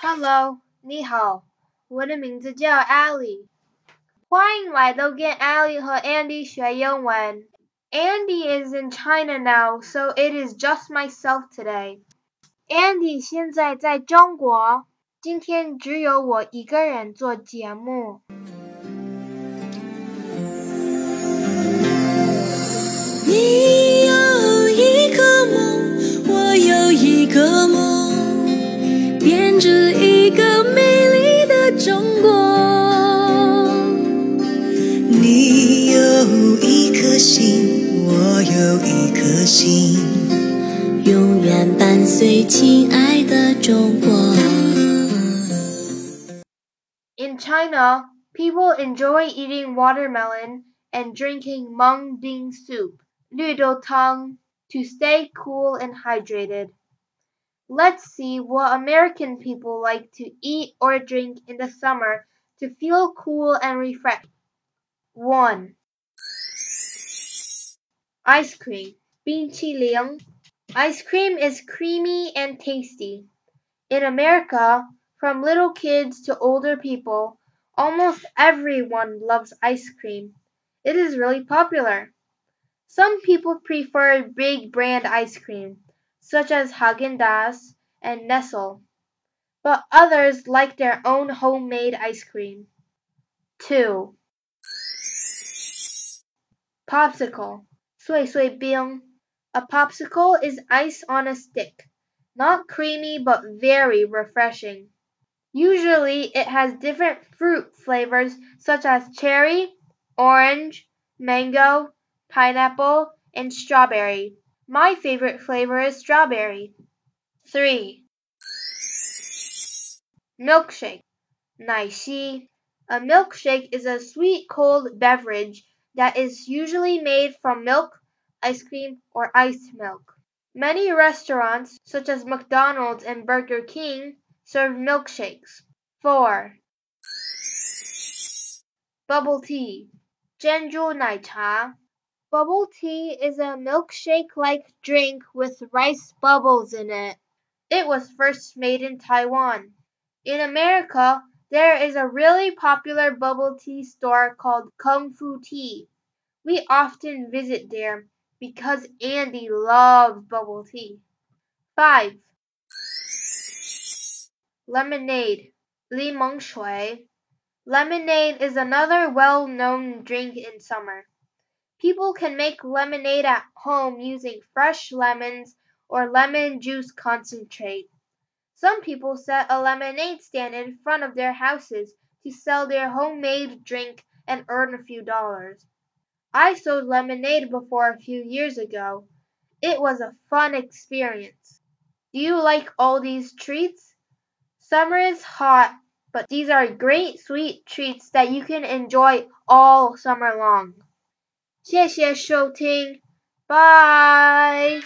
Hello，你好，我的名字叫 Allie，欢迎来到跟 Allie 和 Andy 学英文。Andy is in China now, so it is just myself today. Andy 现在在中国，今天只有我一个人做节目。 中国。你有一颗心，我有一颗心，永远伴随亲爱的中国。 In China, people enjoy eating watermelon and drinking mung bean soup, 绿豆汤, to stay cool and hydrated. Let's see what American people like to eat or drink in the summer to feel cool and refreshed. 1. Ice cream, 冰淇淋. Ice cream is creamy and tasty. In America, from little kids to older people, almost everyone loves ice cream. It is really popular. Some people prefer big brand ice cream, such as Haagen-Dazs and Nestle, but others like their own homemade ice cream. 2. Popsicle, 碎碎冰. A popsicle is ice on a stick, not creamy but very refreshing. Usually it has different fruit flavors such as cherry, orange, mango, pineapple, and strawberry. My favorite flavor is strawberry. 3. Milkshake, 奶昔. A milkshake is a sweet cold beverage that is usually made from milk, ice cream, or iced milk. Many restaurants, such as McDonald's and Burger King, serve milkshakes. 4. Bubble tea, 珍珠奶茶. Bubble tea is a milkshake like drink with rice bubbles in it. It was first made in Taiwan. In America, there is a really popular bubble tea store called Kung Fu Tea. We often visit there because Andy loves bubble tea. 5. Lemonade. li Lemon shui. Lemonade is another well known drink in summer. People can make lemonade at home using fresh lemons or lemon juice concentrate. Some people set a lemonade stand in front of their houses to sell their homemade drink and earn a few dollars. I sold lemonade before a few years ago. It was a fun experience. Do you like all these treats? Summer is hot, but these are great sweet treats that you can enjoy all summer long. 谢谢收听，拜。